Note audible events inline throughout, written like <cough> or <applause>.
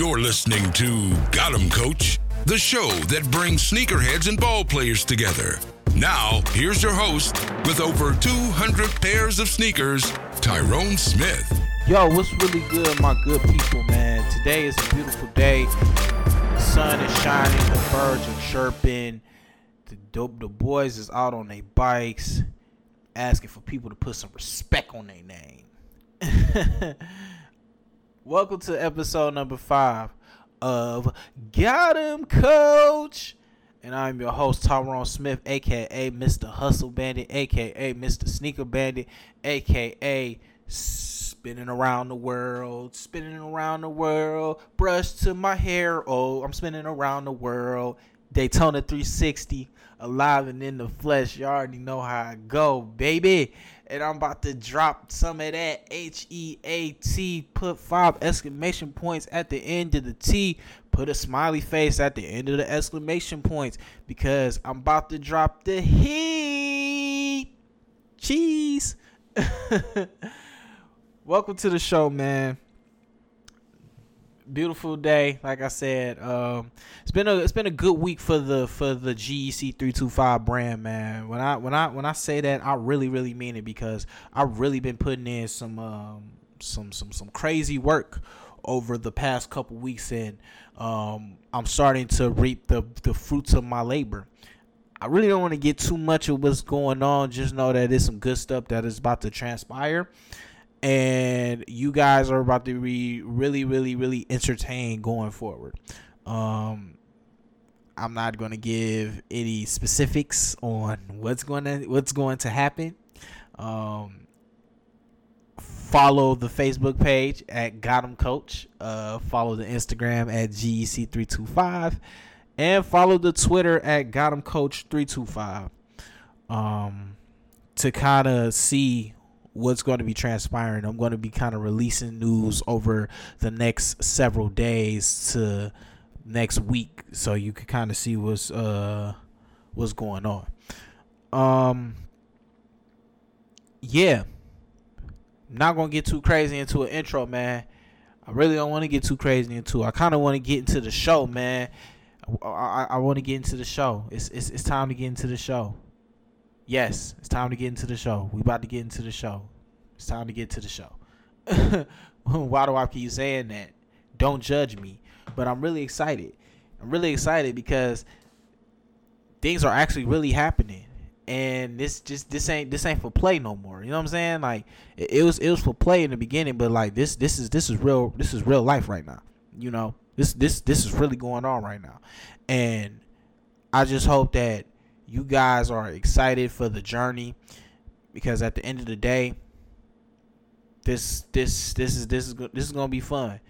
You're listening to Got 'em Coach, the show that brings sneakerheads and ball players together. Now, here's your host with over 200 pairs of sneakers, Tyrone Smith. Yo, what's really good, my good people, man? Today is a beautiful day. The sun is shining, the birds are chirping, the dope, the boys is out on their bikes, asking for people to put some respect on their name. <laughs> Welcome to episode number five of Got 'em Coach. And I'm your host, Tyrone Smith, aka Mr. Hustle Bandit, aka Mr. Sneaker Bandit, aka spinning around the world, spinning around the world, brush to my hair. Oh, I'm spinning around the world. Daytona 360, alive and in the flesh. You already know how I go, baby. And I'm about to drop some of that H E A T. Put five exclamation points at the end of the T. Put a smiley face at the end of the exclamation points because I'm about to drop the heat. Cheese. <laughs> Welcome to the show, man. Beautiful day, like I said. Um, it's been a it's been a good week for the for the GEC three two five brand, man. When I when I when I say that, I really really mean it because I've really been putting in some um some some some crazy work over the past couple weeks, and um, I'm starting to reap the the fruits of my labor. I really don't want to get too much of what's going on. Just know that there's some good stuff that is about to transpire and you guys are about to be really, really, really entertained going forward. Um, I'm not going to give any specifics on what's going to what's going to happen. Um, follow the Facebook page at Got 'em Coach. Uh, follow the Instagram at GEC325, and follow the Twitter at Got 'em Coach 325. Um, to kind of see what's going to be transpiring. I'm going to be kind of releasing news over the next several days to next week, so you can kind of see what's uh what's going on. Um, yeah, not gonna get too crazy into an intro, man. I really don't want to get too crazy into. I kind of want to get into the show, man. I, I, I want to get into the show. It's, it's it's time to get into the show. Yes, it's time to get into the show. We about to get into the show. It's time to get to the show. <laughs> Why do I keep saying that? Don't judge me. But I'm really excited. I'm really excited because things are actually really happening. And this just this ain't this ain't for play no more. You know what I'm saying? Like it, it was it was for play in the beginning, but like this this is this is real this is real life right now. You know? This this this is really going on right now. And I just hope that you guys are excited for the journey because at the end of the day this this this is this is this is going to be fun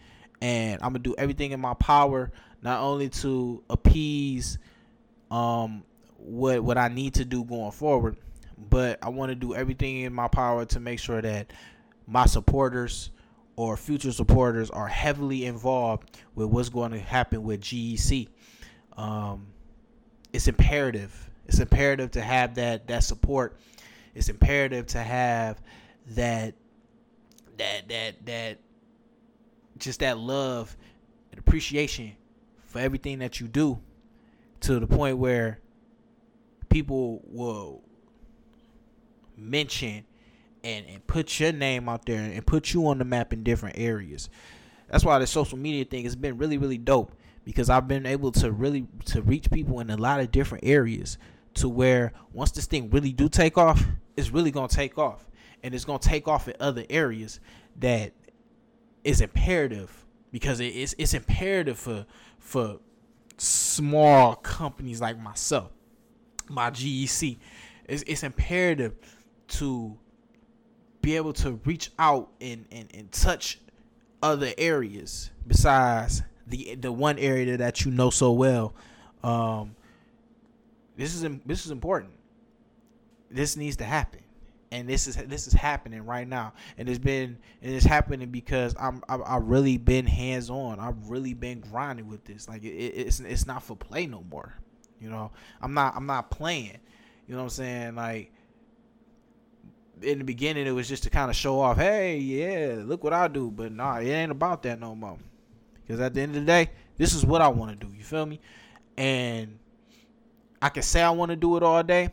and I'm going to do everything in my power not only to appease um what what I need to do going forward but I want to do everything in my power to make sure that my supporters or future supporters are heavily involved with what's going to happen with GEC. Um, it's imperative. It's imperative to have that that support. It's imperative to have that that that that just that love and appreciation for everything that you do to the point where people will mention and, and put your name out there and put you on the map in different areas. That's why the social media thing has been really, really dope because I've been able to really to reach people in a lot of different areas to where once this thing really do take off, it's really gonna take off. And it's gonna take off in other areas that is imperative because it's it's imperative for for small companies like myself, my GEC. It's it's imperative to be able to reach out and, and, and touch other areas besides the the one area that you know so well. Um, this is this is important. This needs to happen, and this is this is happening right now, and it's been and it's happening because I'm I, I really been hands on. I've really been grinding with this. Like it, it's it's not for play no more. You know, I'm not I'm not playing. You know what I'm saying? Like in the beginning it was just to kind of show off, hey, yeah, look what I do. But nah, it ain't about that no more. Because at the end of the day, this is what I want to do. You feel me? And I can say I want to do it all day,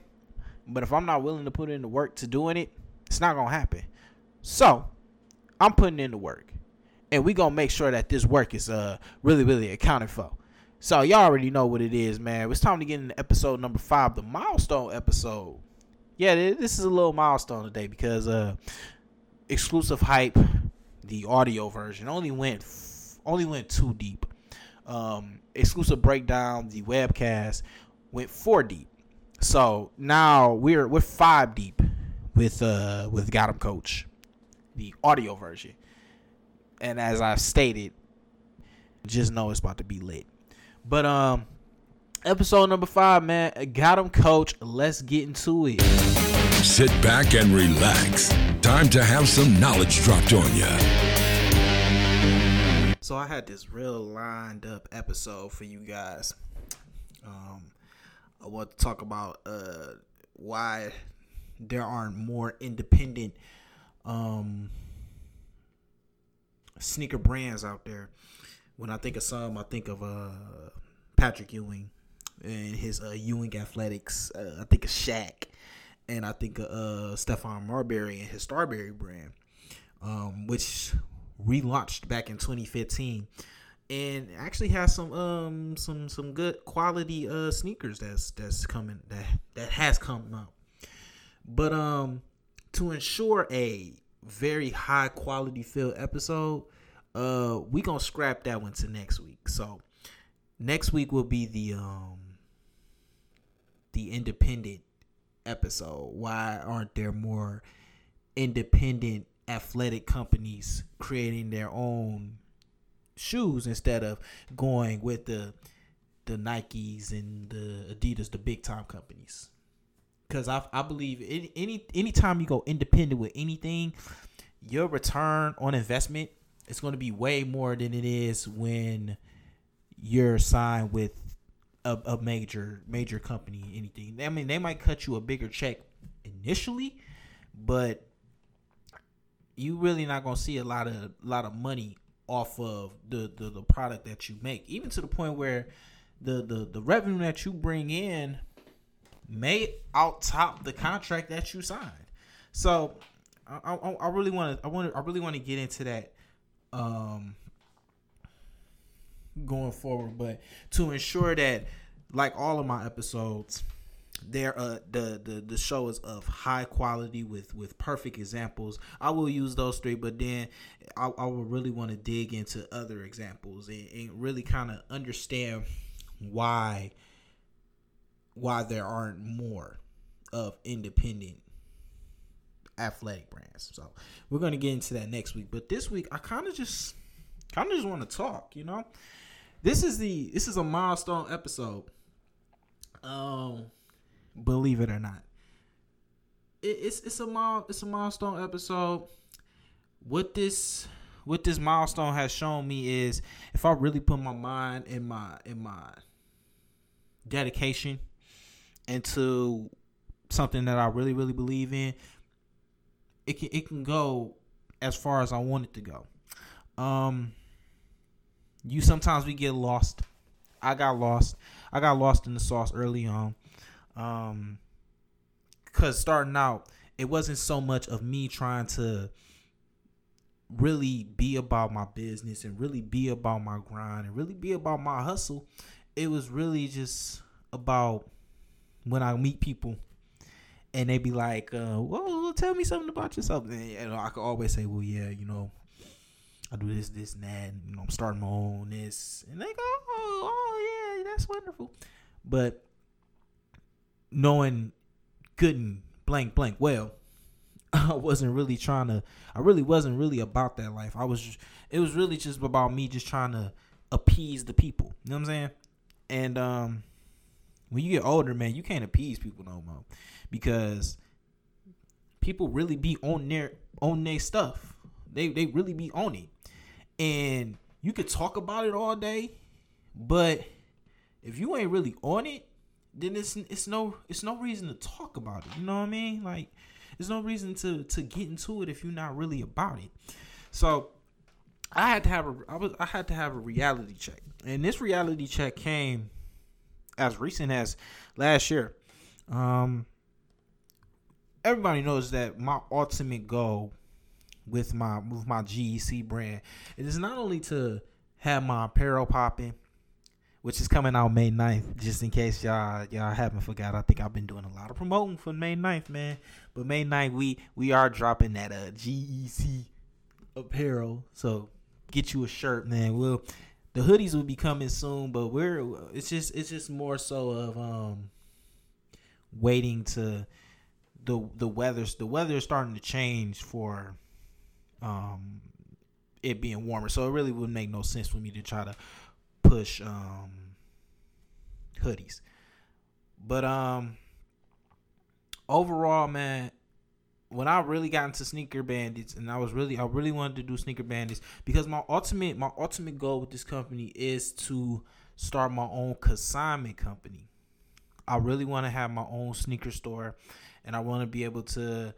but if I'm not willing to put in the work to doing it, it's not gonna happen. So I'm putting in the work, and we gonna make sure that this work is uh really really accounted for. So y'all already know what it is, man. It's time to get into episode number five, the milestone episode. Yeah, this is a little milestone today because uh exclusive hype, the audio version only went only went too deep. Um, exclusive breakdown, the webcast went four deep. So now we're we're five deep with uh with Got 'em Coach, the audio version. And as I've stated, just know it's about to be lit. But um episode number five, man, Got 'em Coach. Let's get into it. Sit back and relax. Time to have some knowledge dropped on you. So I had this real lined up episode for you guys. Um, I want to talk about uh, why there aren't more independent um, sneaker brands out there. When I think of some, I think of uh, Patrick Ewing and his uh, Ewing Athletics. Uh, I think of Shaq, and I think of uh, Stephon Marbury and his Starbury brand, um, which relaunched back in 2015 and actually has some um some some good quality uh sneakers that's that's coming that that has come out but um to ensure a very high quality filled episode uh we gonna scrap that one to next week. So next week will be the um the independent episode. Why aren't there more independent athletic companies creating their own shoes instead of going with the the Nikes and the Adidas, the big time companies. Cause I I believe any any anytime you go independent with anything, your return on investment is going to be way more than it is when you're signed with a, a major major company. Anything. I mean, they might cut you a bigger check initially, but you really not gonna see a lot of lot of money off of the, the the product that you make. Even to the point where the the the revenue that you bring in may out top the contract that you signed. So I really want to i want i really want to get into that um going forward. But to ensure that like all of my episodes there uh the, the the show is of high quality with with perfect examples. I will use those three but then i, I will really want to dig into other examples and, and really kind of understand why why there aren't more of independent athletic brands. So we're going to get into that next week but this week i kind of just kind of just want to talk you know? This is the this is a milestone episode. Um believe it or not. It, it's it's a mile, it's a milestone episode. What this what this milestone has shown me is if I really put my mind in my in my dedication into something that I really really believe in, it can it can go as far as I want it to go. Um you sometimes we get lost. I got lost. I got lost in the sauce early on. Um, cause starting out, it wasn't so much of me trying to really be about my business and really be about my grind and really be about my hustle. It was really just about when I meet people and they be like, uh, well, tell me something about yourself. And, you know, I could always say, well, yeah, you know, I do this, this, and that. And, you know, I'm starting my own this. And they go, oh, oh, yeah, that's wonderful. But knowing good and blank blank well <laughs> i wasn't really trying to i really wasn't really about that life. I was just, it was really just about me just trying to appease the people. You know what i'm saying? And um when you get older man you can't appease people no more because people really be on their on their stuff. They they really be on it. And you could talk about it all day but if you ain't really on it then it's it's no it's no reason to talk about it. You know what I mean? Like there's no reason to to get into it if you're not really about it. So I had to have a I was I had to have a reality check, and this reality check came as recent as last year. Um, everybody knows that my ultimate goal with my with my GEC brand is not only to have my apparel popping, which is coming out May 9th, just in case y'all y'all haven't forgot. I think I've been doing a lot of promoting for May 9th, man. But May 9th we we are dropping that uh GEC apparel. So get you a shirt, man. We'll the hoodies will be coming soon, but we're it's just it's just more so of um waiting to the the weather's the weather is starting to change for um it being warmer. So it really would make no sense for me to try to push um hoodies. But um overall, man, when I really got into sneaker bandits and I was really I really wanted to do sneaker bandits because my ultimate my ultimate goal with this company is to start my own consignment company. I really want to have my own sneaker store and I want to be able to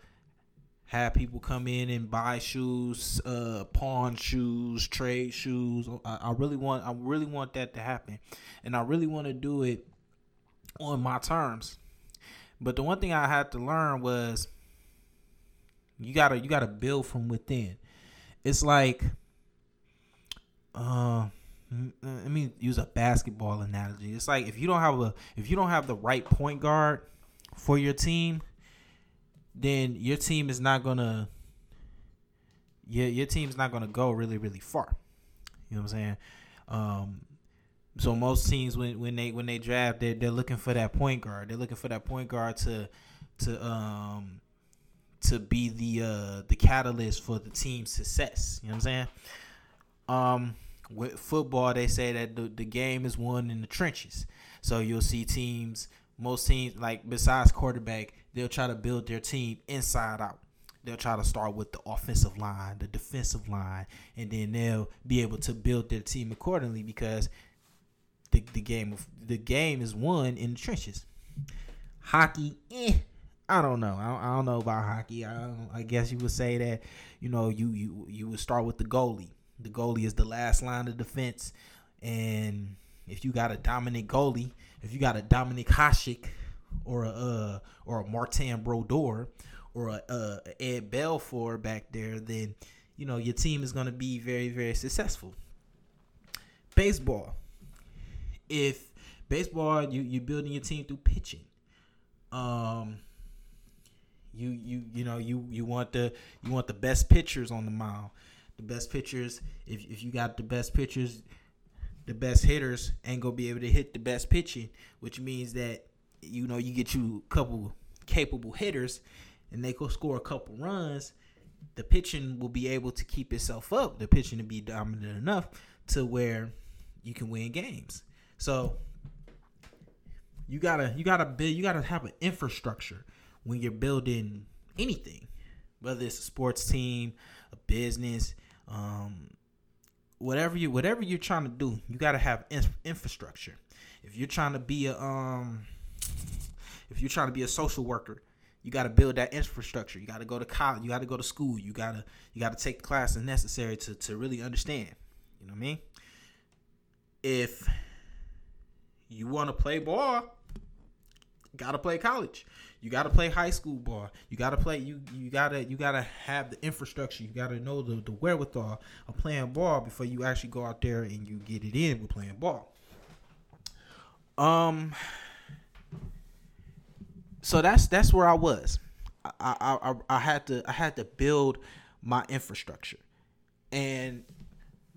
have people come in and buy shoes, uh, pawn shoes, trade shoes. I, I really want I really want that to happen. And I really want to do it on my terms. But the one thing I had to learn was you gotta you gotta build from within. It's like, uh, let me use a basketball analogy. It's like if you don't have a if you don't have the right point guard for your team, then your team is not gonna your your team's not gonna go really really far. You know what I'm saying? Um, so most teams when when they when they draft they're, they're looking for that point guard. They're looking for that point guard to to um to be the uh the catalyst for the team's success. You know what I'm saying? Um with football they say that the, the game is won in the trenches. So you'll see teams most teams like besides quarterback, they'll try to build their team inside out. They'll try to start with the offensive line, the defensive line, and then they'll be able to build their team accordingly because the, the game of the game is won in the trenches. Hockey, eh, I don't know. I don't, I don't know about hockey. I, I guess you would say that you know you you you would start with the goalie. The goalie is the last line of defense, and if you got a dominant goalie, if you got a Dominik Hasek or a uh, or a Martin Brodeur or a, uh, Ed Belfour back there, then you know your team is going to be very very successful. Baseball, if baseball you you building your team through pitching, um, you you you know you you want the you want the best pitchers on the mound. The best pitchers. If if you got the best pitchers, the best hitters ain't gonna be able to hit the best pitching, which means that you know you get you a couple capable hitters, and they go score a couple runs. The pitching will be able to keep itself up. The pitching to be dominant enough to where you can win games. So you gotta you gotta build you gotta have an infrastructure when you're building anything, whether it's a sports team, a business, um, whatever you whatever you're trying to do, you got to have in- infrastructure. If you're trying to be a um, if you're trying to be a social worker, you got to build that infrastructure. You got to go to college. You got to go to school. You gotta you got to take the classes necessary to to really understand. You know what I mean? If you want to play ball, got to play college. You got to play high school ball. You got to play. You you gotta you gotta have the infrastructure. You gotta know the the wherewithal of playing ball before you actually go out there and you get it in with playing ball. Um. So that's that's where I was. I I I, I had to I had to build my infrastructure, and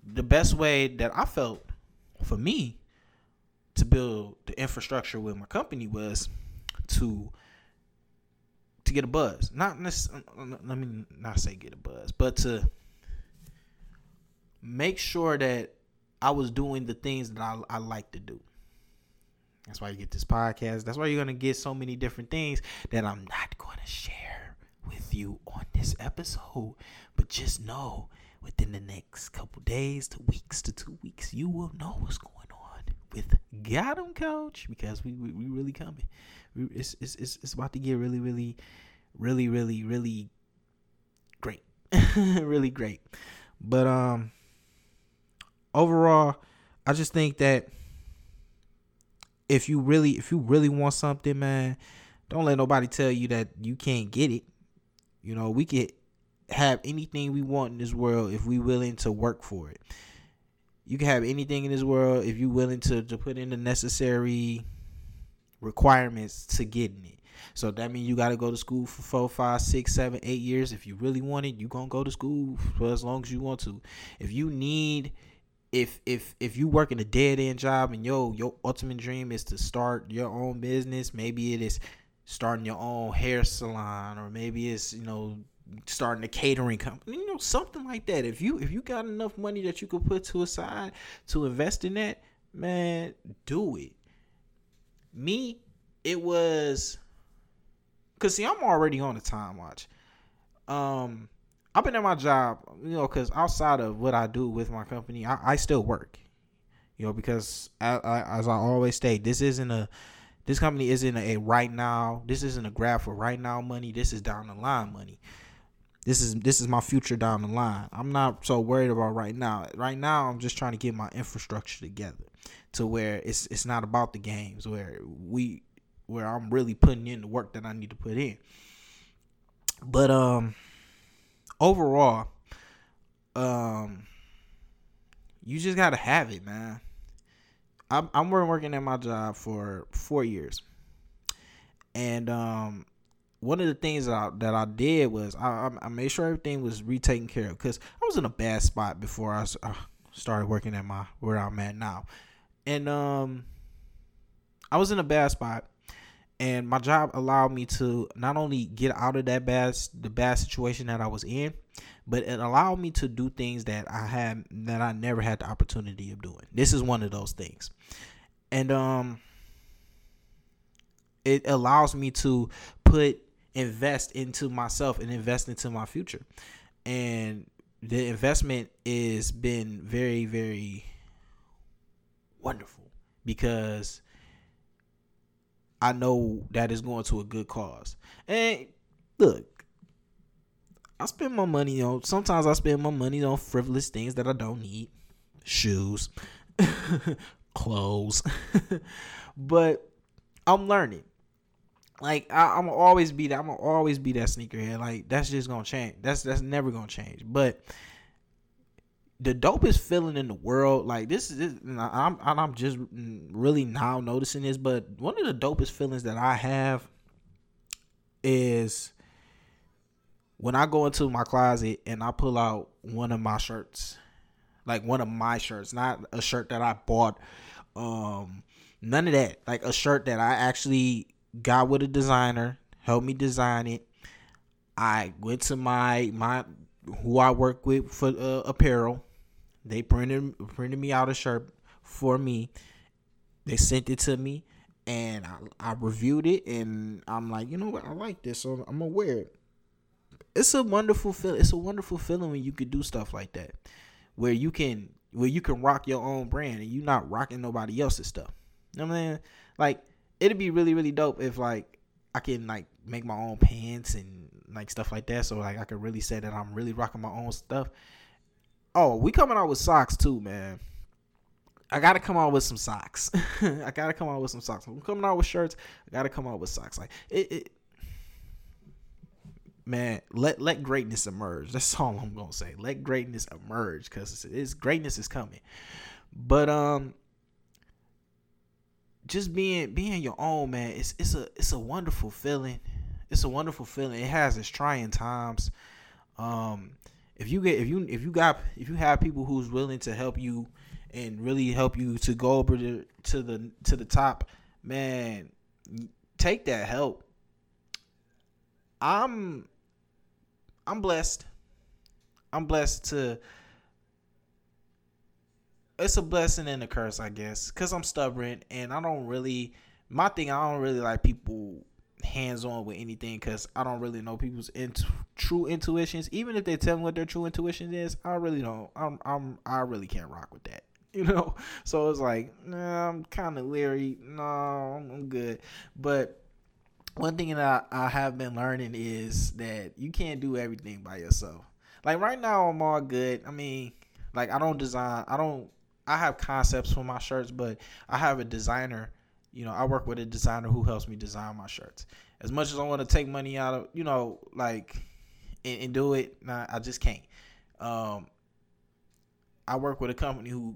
the best way that I felt for me to build the infrastructure with my company was to to get a buzz. Not let me not say get a buzz, but to make sure that I was doing the things that I, I like to do. That's why you get this podcast. That's why you're gonna get so many different things that I'm not gonna share with you on this episode. But just know within the next couple days to weeks to two weeks, you will know what's going on with Got 'em Coach because we we, we really coming it's, it's, it's, it's about to get really, really, really, really, really great. <laughs> really great. But, um, overall, I just think that if you really if you really want something, man, don't let nobody tell you that you can't get it. You know, we could have anything we want in this world if we willing to work for it. You can have anything in this world if you're willing to, to put in the necessary requirements to getting it. So that means you got to go to school for four, five, six, seven, eight years. If you really want it, you gonna go to school for as long as you want to. If you need, if if if you work in a dead end job and yo your ultimate dream is to start your own business, maybe it is starting your own hair salon, or maybe it's you know starting a catering company, you know something like that. If you if you got enough money that you could put to a side to invest in that, man, do it. Me, it was Cause see, I'm already on the time watch. Um, I've been at my job, you know, cause outside of what I do with my company, I, I still work. You know, because I, I, as I always state, this isn't a, this company isn't a, a right now. This isn't a graph for right now money. This is down the line money. This is this is my future down the line. I'm not so worried about right now. Right now, I'm just trying to get my infrastructure together to where it's it's not about the games. Where we where I'm really putting in the work that I need to put in. But um overall, um you just gotta have it, man. I'm I'm working at my job for four years, and um one of the things that I, that I did was I, I made sure everything was retaken care of because I was in a bad spot before I uh, started working at my where I'm at now, and um I was in a bad spot and my job allowed me to not only get out of that bad the bad situation that I was in, but it allowed me to do things that I had that I never had the opportunity of doing. This is one of those things. And um it allows me to put invest into myself and invest into my future. And the investment has been very very wonderful because I know that is going to a good cause. And look, I spend my money on sometimes I spend my money on frivolous things that I don't need. Shoes, <laughs> clothes. <laughs> but I'm learning. Like I, am always be that. I'm always be that sneakerhead. Like that's just gonna change. That's that's never gonna change. But the dopest feeling in the world. Like this is, I'm I'm just really now noticing this, but one of the dopest feelings that I have is when I go into my closet and I pull out one of my shirts, like one of my shirts, not a shirt that I bought. Um, none of that. Like a shirt that I actually got with a designer, helped me design it. I went to my my who I work with for uh, apparel they printed printed me out a shirt for me. They sent it to me, and I, I reviewed it, and I'm like, you know what, I like this, so I'm gonna wear it. It's a wonderful feel. It's a wonderful feeling when you could do stuff like that, where you can where you can rock your own brand and you're not rocking nobody else's stuff. You know what I mean? Like it'd be really really dope if like I can like make my own pants and like stuff like that. So like I could really say that I'm really rocking my own stuff. Oh, we coming out with socks too, man. I gotta come out with some socks. <laughs> I gotta come out with some socks. I'm coming out with shirts. I gotta come out with socks. Like it, it, man. Let let greatness emerge. That's <laughs> all I'm gonna say. Let greatness emerge because it's, greatness is coming. But um, just being being your own man. It's it's a it's a wonderful feeling. It's a wonderful feeling. It has its trying times. Um, if you get if you if you got if you have people who's willing to help you and really help you to go over to, the to the top, man, take that help. I'm I'm blessed. I'm blessed to it's a blessing and a curse, I guess, cuz I'm stubborn and I don't really my thing I don't really like people hands on with anything because I don't really know people's true intuitions. Even if they tell me what their true intuition is, I really don't. I'm I'm I really can't rock with that. <laughs> You know, so it's like nah, I'm kind of leery. No, I'm good. But one thing that I, I have been learning is that you can't do everything by yourself. Like right now, I'm all good. I mean, like I don't design. I don't I have concepts for my shirts, but I have a designer. You know, I work with a designer who helps me design my shirts. As much as I want to take money out of, you know, like, and, and do it, nah, I just can't. Um, I work with a company who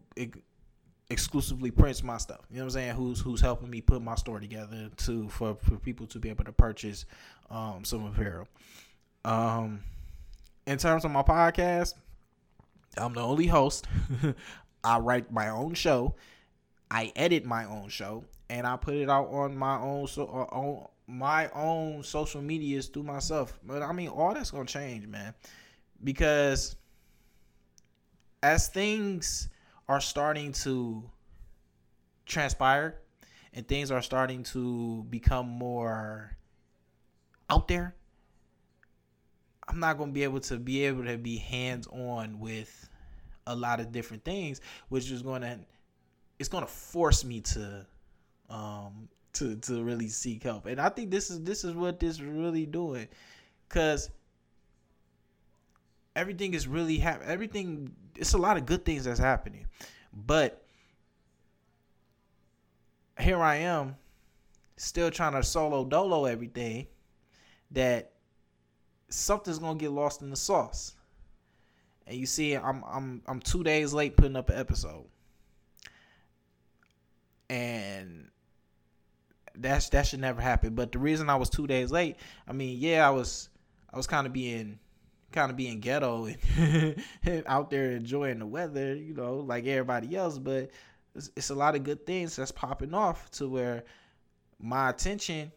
exclusively prints my stuff. You know what I'm saying? Who's who's helping me put my store together to for, for people to be able to purchase um, some apparel. Um, in terms of my podcast, I'm the only host. <laughs> I write my own show. I edit my own show, and I put it out on my own so uh, on my own social medias through myself. But I mean, all that's gonna change, man, because as things are starting to transpire and things are starting to become more out there, I'm not going to be able to be able to be hands on with a lot of different things, which is going to it's going to force me to um to to really seek help. And I think this is this is what this is really doing cuz everything is really ha- everything it's a lot of good things that's happening. But here I am still trying to solo dolo everything that something's gonna get lost in the sauce. And you see, I'm I'm I'm two days late putting up an episode, and that's that should never happen. But the reason I was two days late, I mean, yeah, I was I was kind of being kind of being ghetto <laughs> and, out there enjoying the weather, you know, like everybody else. But it's, it's a lot of good things that's popping off to where my attention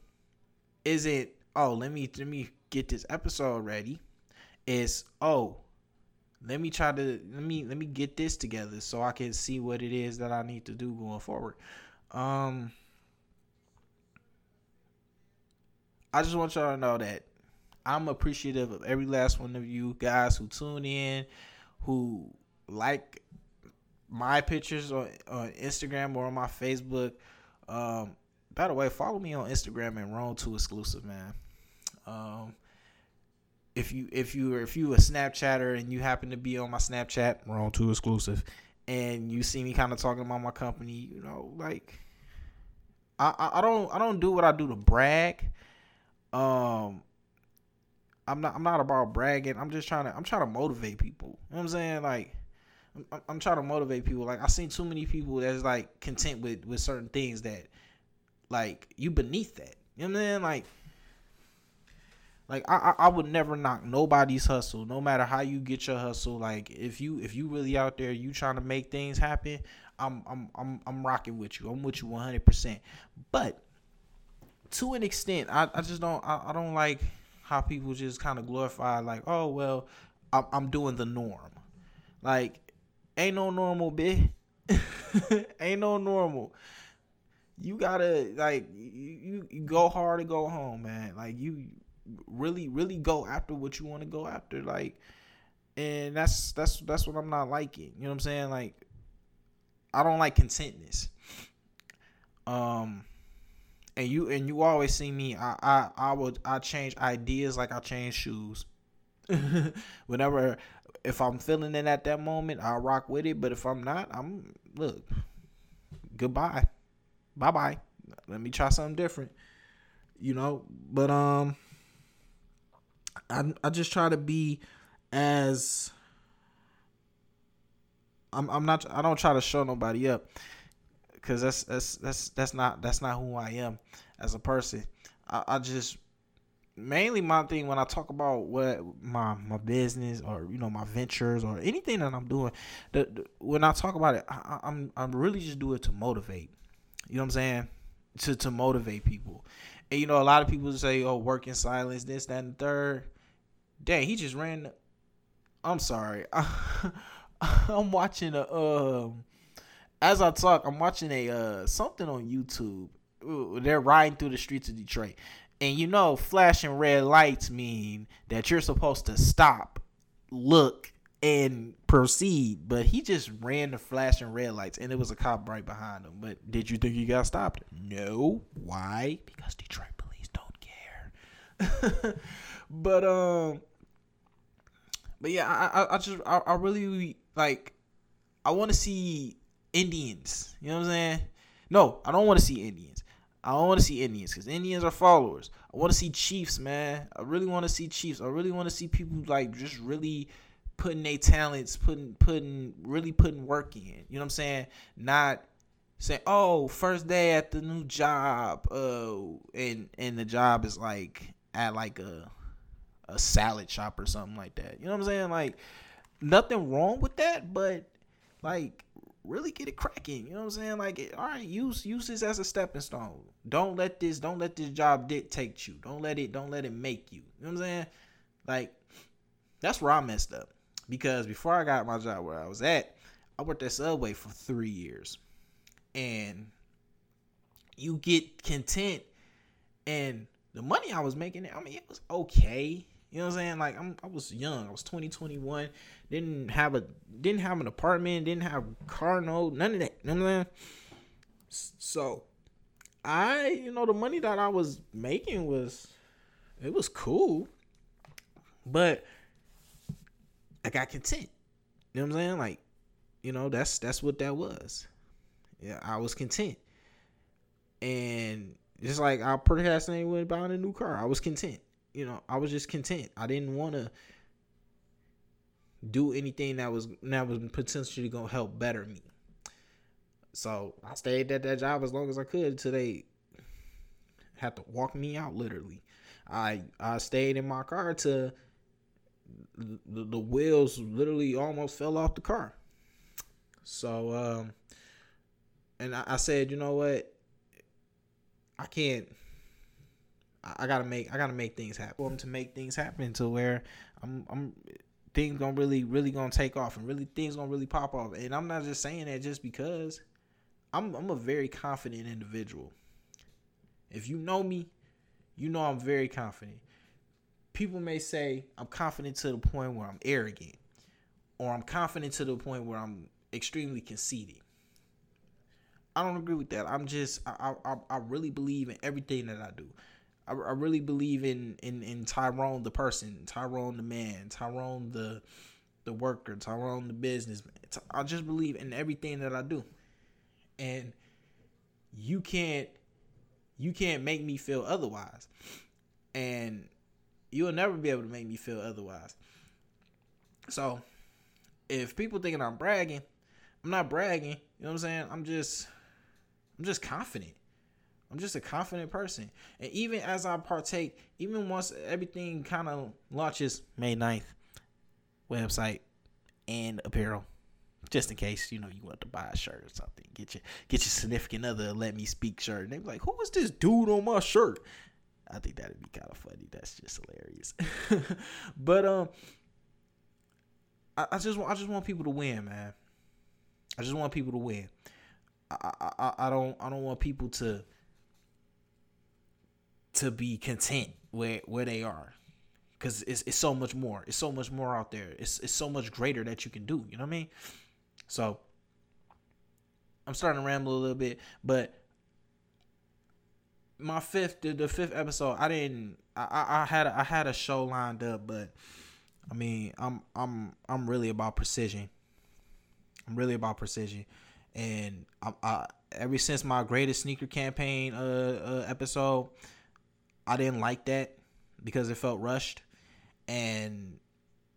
isn't oh let me let me get this episode ready. It's oh let me try to let me let me get this together so I can see what it is that I need to do going forward. Um I just want y'all to know that I'm appreciative of every last one of you guys who tune in, who like my pictures on, on Instagram or on my Facebook. Um, by the way, follow me on Instagram and Roll to Exclusive, man. Um, if you if you if you a Snapchatter and you happen to be on my Snapchat, Roll to Exclusive, and you see me kind of talking about my company, you know, like I I don't I don't do what I do to brag. Um, I'm not I'm not about bragging. I'm just trying to I'm trying to motivate people. You know what I'm saying? Like I'm, I'm trying to motivate people. Like I seen too many people that's like content with with certain things that like you beneath that. You know what I'm saying? Like like I, I would never knock nobody's hustle, no matter how you get your hustle. Like if you if you really out there, you trying to make things happen. I'm I'm I'm I'm rocking with you. I'm with you 100. percent But to an extent, I, I just don't I, I don't like how people just kind of glorify like, oh well, I'm, doing the norm. Like, ain't no normal, bitch. <laughs> ain't no normal. You gotta like you, you go hard to go home, man. Like you really, really go after what you want to go after. Like, and that's that's that's what I'm not liking. You know what I'm saying? Like, I don't like contentness. Um, and you and you always see me. I I I would I change ideas like I change shoes. <laughs> Whenever if I'm feeling it at that moment, I rock with it. But if I'm not, I'm look. Goodbye, bye bye. Let me try something different. You know, but um, I I just try to be as I'm I'm not I don't try to show nobody up because that's that's that's that's not that's not who I am as a person. I, I just mainly my thing when I talk about what my my business or you know my ventures or anything that I'm doing, the, the when I talk about it, I, I'm I'm really just do it to motivate. You know what I'm saying? To to motivate people. And you know, a lot of people say, "Oh, work in silence, this, that, and the third. Dang, he just ran. I'm sorry. <laughs> I'm watching a um as I talk, I'm watching a uh, something on YouTube. They're riding through the streets of Detroit, and you know, flashing red lights mean that you're supposed to stop, look, and proceed. But he just ran the flashing red lights, and it was a cop right behind him. But did you think he got stopped? No. Why? Because Detroit police don't care. <laughs> but um, but yeah, I I, I just I, I really like I want to see Indians. You know what I'm saying? No, I don't want to see Indians. I don't want to see Indians because Indians are followers. I want to see Chiefs, man. I really want to see Chiefs. I really want to see people like just really putting their talents, putting putting really putting work in. You know what I'm saying? Not saying, "Oh, first day at the new job," uh, and and the job is like at like a a salad shop or something like that. You know what I'm saying? Like nothing wrong with that, but like really get it cracking. You know what I'm saying? Like, all right, use use this as a stepping stone. Don't let this don't let this job dictate you. Don't let it don't let it make you. You know what I'm saying? Like, that's where I messed up because before I got my job where I was at, I worked at Subway for three years, and you get content and the money I was making. I mean, it was okay. You know what I'm saying? Like I'm, I was young. I was 20, 21. Didn't have a, didn't have an apartment. Didn't have car note. None of that. None of that. So, I, you know, the money that I was making was, it was cool, but I got content. You know what I'm saying? Like, you know, that's that's what that was. Yeah, I was content, and just like I procrastinated buying a new car, I was content you know, I was just content. I didn't want to do anything that was that was potentially gonna help better me. So I stayed at that job as long as I could until they had to walk me out. Literally, I I stayed in my car to the, the wheels literally almost fell off the car. So um, and I, I said, you know what, I can't I gotta make I gotta make things happen. For them to make things happen to where I'm I'm things gonna really really gonna take off and really things gonna really pop off. And I'm not just saying that just because I'm I'm a very confident individual. If you know me, you know I'm very confident. People may say I'm confident to the point where I'm arrogant, or I'm confident to the point where I'm extremely conceited. I don't agree with that. I'm just I I, I really believe in everything that I do. I, I really believe in, in in Tyrone the person, Tyrone the man, Tyrone the the worker, Tyrone the businessman. I just believe in everything that I do, and you can't you can't make me feel otherwise, and you'll never be able to make me feel otherwise. So, if people thinking I'm bragging, I'm not bragging. You know what I'm saying? I'm just I'm just confident. I'm just a confident person. And even as I partake, even once everything kind of launches May 9th, website and apparel. Just in case, you know, you want to buy a shirt or something. Get your get your significant other let me speak shirt. And they be like, who is this dude on my shirt? I think that'd be kind of funny. That's just hilarious. <laughs> but um I, I just want I just want people to win, man. I just want people to win. I, I, I don't I don't want people to to be content where where they are. Because it's, it's so much more. It's so much more out there. It's, it's so much greater that you can do you know what i mean? So i'm starting to ramble a little bit but my fifth the, the fifth episode i didn't I, I, had a, i had a show lined up but i mean i'm i'm i'm really about precision. I'm really about precision. And I, I ever since my greatest sneaker campaign uh, uh episode I didn't like that because it felt rushed. And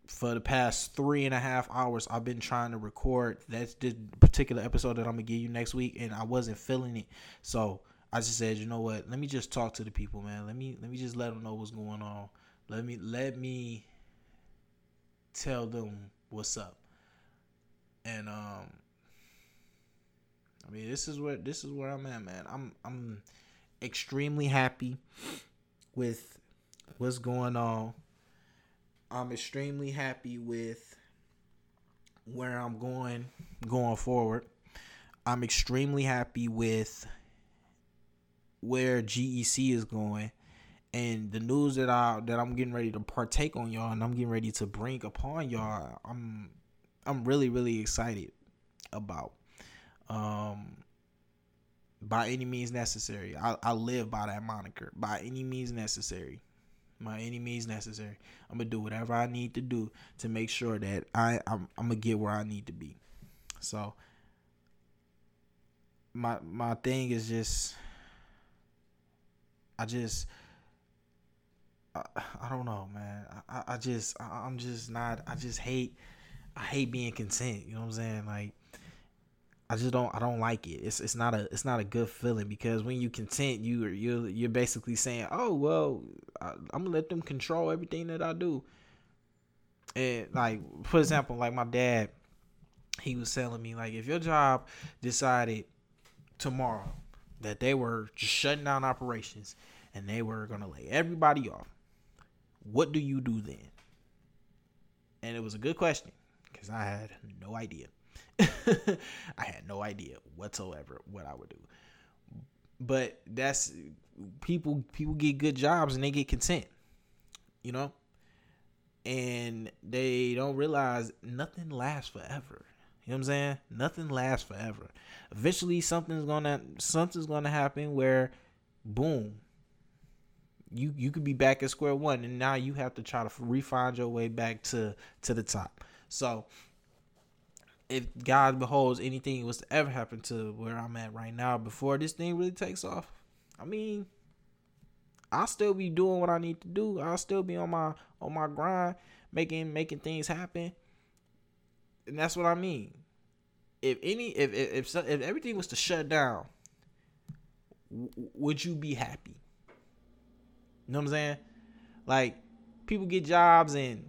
for the past three and a half hours, I've been trying to record that this particular episode that I'm gonna give you next week, and I wasn't feeling it. So I just said, you know what? Let me just talk to the people, man. Let me let me just let them know what's going on. Let me let me tell them what's up. And um, I mean, this is where this is where I'm at, man. I'm I'm extremely happy with what's going on. I'm extremely happy with where I'm going going forward. I'm extremely happy with where GEC is going and the news that I that I'm getting ready to partake on y'all and I'm getting ready to bring upon y'all. I'm I'm really really excited about. Um by any means necessary. I, I live by that moniker. By any means necessary. By any means necessary. I'm gonna do whatever I need to do to make sure that I I'm, I'm gonna get where I need to be. So my my thing is just I just I, I don't know, man. I, I just I'm just not I just hate I hate being content, you know what I'm saying? Like I just don't I don't like it. It's it's not a it's not a good feeling because when you content you are you you're basically saying, "Oh, well, I, I'm to let them control everything that I do." And like for example, like my dad he was telling me like if your job decided tomorrow that they were just shutting down operations and they were gonna lay everybody off, what do you do then? And it was a good question because I had no idea. <laughs> I had no idea whatsoever what I would do. But that's people people get good jobs and they get content. You know? And they don't realize nothing lasts forever. You know what I'm saying? Nothing lasts forever. Eventually something's gonna something's gonna happen where boom. You you could be back at square one and now you have to try to refine your way back to to the top. So if God beholds anything was to ever happen to where I'm at right now before this thing really takes off, I mean, I'll still be doing what I need to do. I'll still be on my on my grind, making making things happen and that's what I mean. If any, if if if, if everything was to shut down, w- would you be happy? You know what I'm saying? Like people get jobs and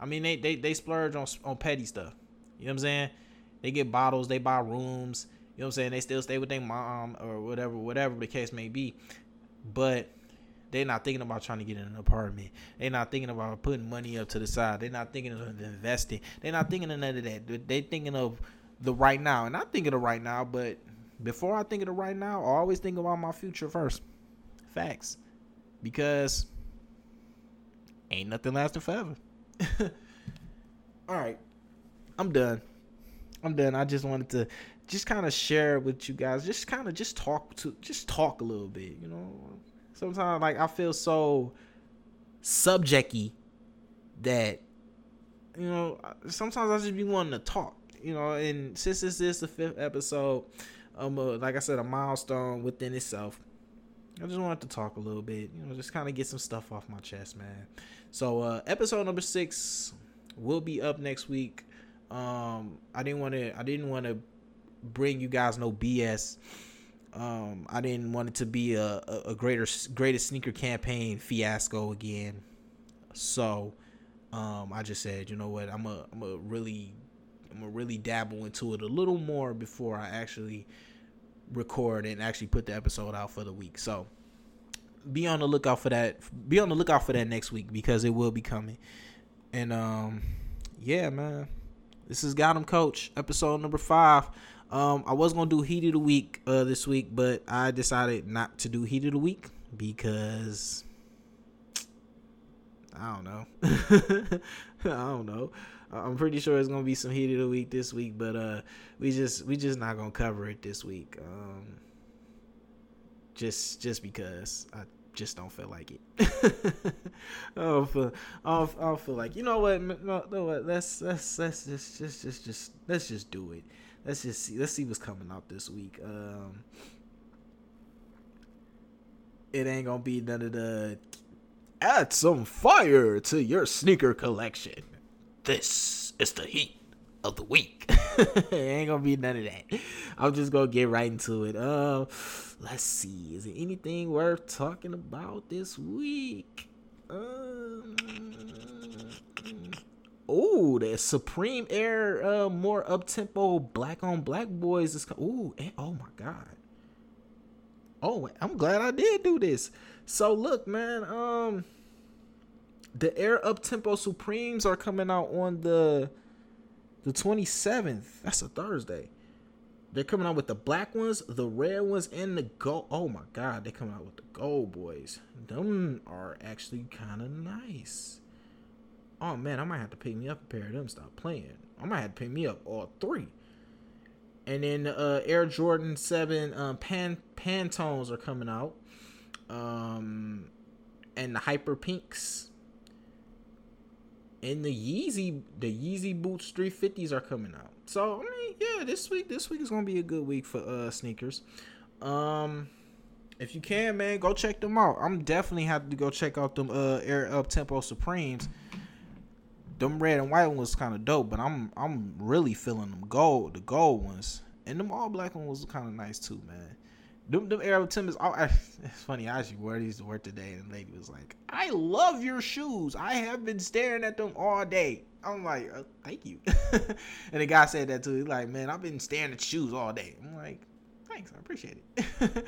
I mean they they they splurge on on petty stuff. You know what I'm saying? They get bottles, they buy rooms. You know what I'm saying? They still stay with their mom or whatever, whatever the case may be. But they're not thinking about trying to get in an apartment. They're not thinking about putting money up to the side. They're not thinking of investing. They're not thinking of none of that. They're thinking of the right now. And I'm thinking of the right now, but before I think of the right now, I always think about my future first. Facts. Because ain't nothing lasting forever. <laughs> All right. I'm done. I'm done. I just wanted to just kind of share with you guys. Just kind of just talk to just talk a little bit, you know sometimes like I feel so subjecty that you know sometimes I just be wanting to talk. You know, and since this is the fifth episode, um, uh, like I said, a milestone within itself. I just wanted to talk a little bit, you know, just kind of get some stuff off my chest, man. So, uh, episode number six will be up next week. Um, I didn't want to, I didn't want to bring you guys no BS um, I didn't want it to be a, a, greater greatest sneaker campaign fiasco again. So um, I just said, you know what, I'm a I'm a really I'm a really dabble into it a little more before I actually record and actually put the episode out for the week. So be on the lookout for that. Be on the lookout for that next week because it will be coming. And um, yeah, man, this is Got 'em Coach, episode number five. Um, I was gonna do heat of the week uh, this week, but I decided not to do heat of the week because I don't know. <laughs> I don't know. I'm pretty sure it's gonna be some heat of the week this week, but uh, we just we just not gonna cover it this week. Um, just just because I just don't feel like it. <laughs> I don't feel I don't, I don't feel like you know what? No, no, what? Let's let's let's just just just just let's just do it let's just see. Let's see what's coming out this week. Um, it ain't gonna be none of the add some fire to your sneaker collection. This is the heat of the week. <laughs> it ain't gonna be none of that. I'm just gonna get right into it. Uh, let's see. Is there anything worth talking about this week? Um, Oh, the Supreme Air, uh, more up tempo black on black boys is. Ooh, and, oh my god. Oh, I'm glad I did do this. So look, man, um, the Air up tempo Supremes are coming out on the the 27th. That's a Thursday. They're coming out with the black ones, the red ones, and the gold. Oh my god, they're coming out with the gold boys. Them are actually kind of nice oh man, I might have to pick me up a pair of them. Stop playing. I might have to pick me up all three. And then uh, Air Jordan Seven um, Pan Pantones are coming out, um, and the Hyper Pinks. And the Yeezy, the Yeezy Boost 350s are coming out. so I mean, yeah, this week this week is gonna be a good week for uh sneakers. Um, if you can, man, go check them out. I'm definitely have to go check out them uh air up tempo supremes. Them red and white ones kind of dope, but I'm I'm really feeling them gold, the gold ones, and them all black ones was kind of nice too, man. Them, them Air Timbers. I, it's funny. I actually wore these to work today, and the lady was like, "I love your shoes. I have been staring at them all day." I'm like, uh, "Thank you." <laughs> and the guy said that too. He's like, "Man, I've been staring at shoes all day." I'm like, "Thanks, I appreciate it." <laughs> it,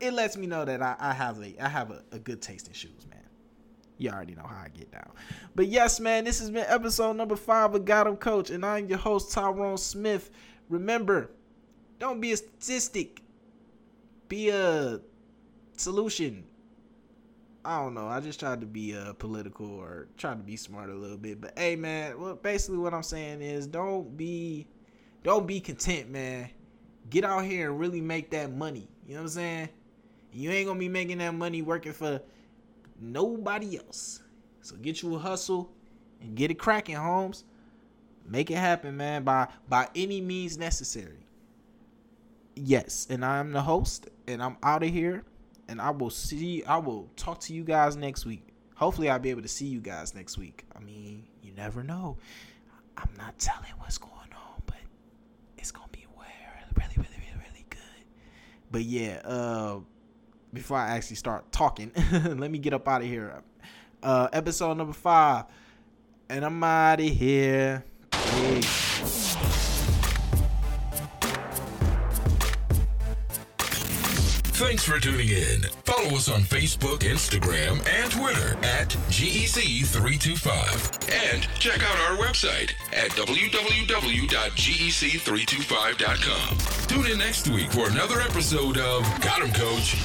it, lets me know that I, I have a I have a, a good taste in shoes, man. You already know how I get down. But yes, man, this has been episode number five of Got Coach, and I'm your host Tyrone Smith. Remember, don't be a statistic be a solution. I don't know. I just tried to be uh, political or tried to be smart a little bit. But hey, man, well, basically what I'm saying is don't be, don't be content, man. Get out here and really make that money. You know what I'm saying? You ain't gonna be making that money working for nobody else. So get you a hustle and get it cracking, Holmes. Make it happen, man, by by any means necessary. Yes, and I'm the host, and I'm out of here. And I will see. I will talk to you guys next week. Hopefully, I'll be able to see you guys next week. I mean, you never know. I'm not telling what's going on, but it's gonna be really, really, really, really, good. But yeah, uh, before I actually start talking, <laughs> let me get up out of here. Uh, episode number five, and I'm out of here. Peace. Thanks for tuning in. Follow us on Facebook, Instagram, and Twitter at GEC325. And check out our website at www.gec325.com. Tune in next week for another episode of Got 'em Coach.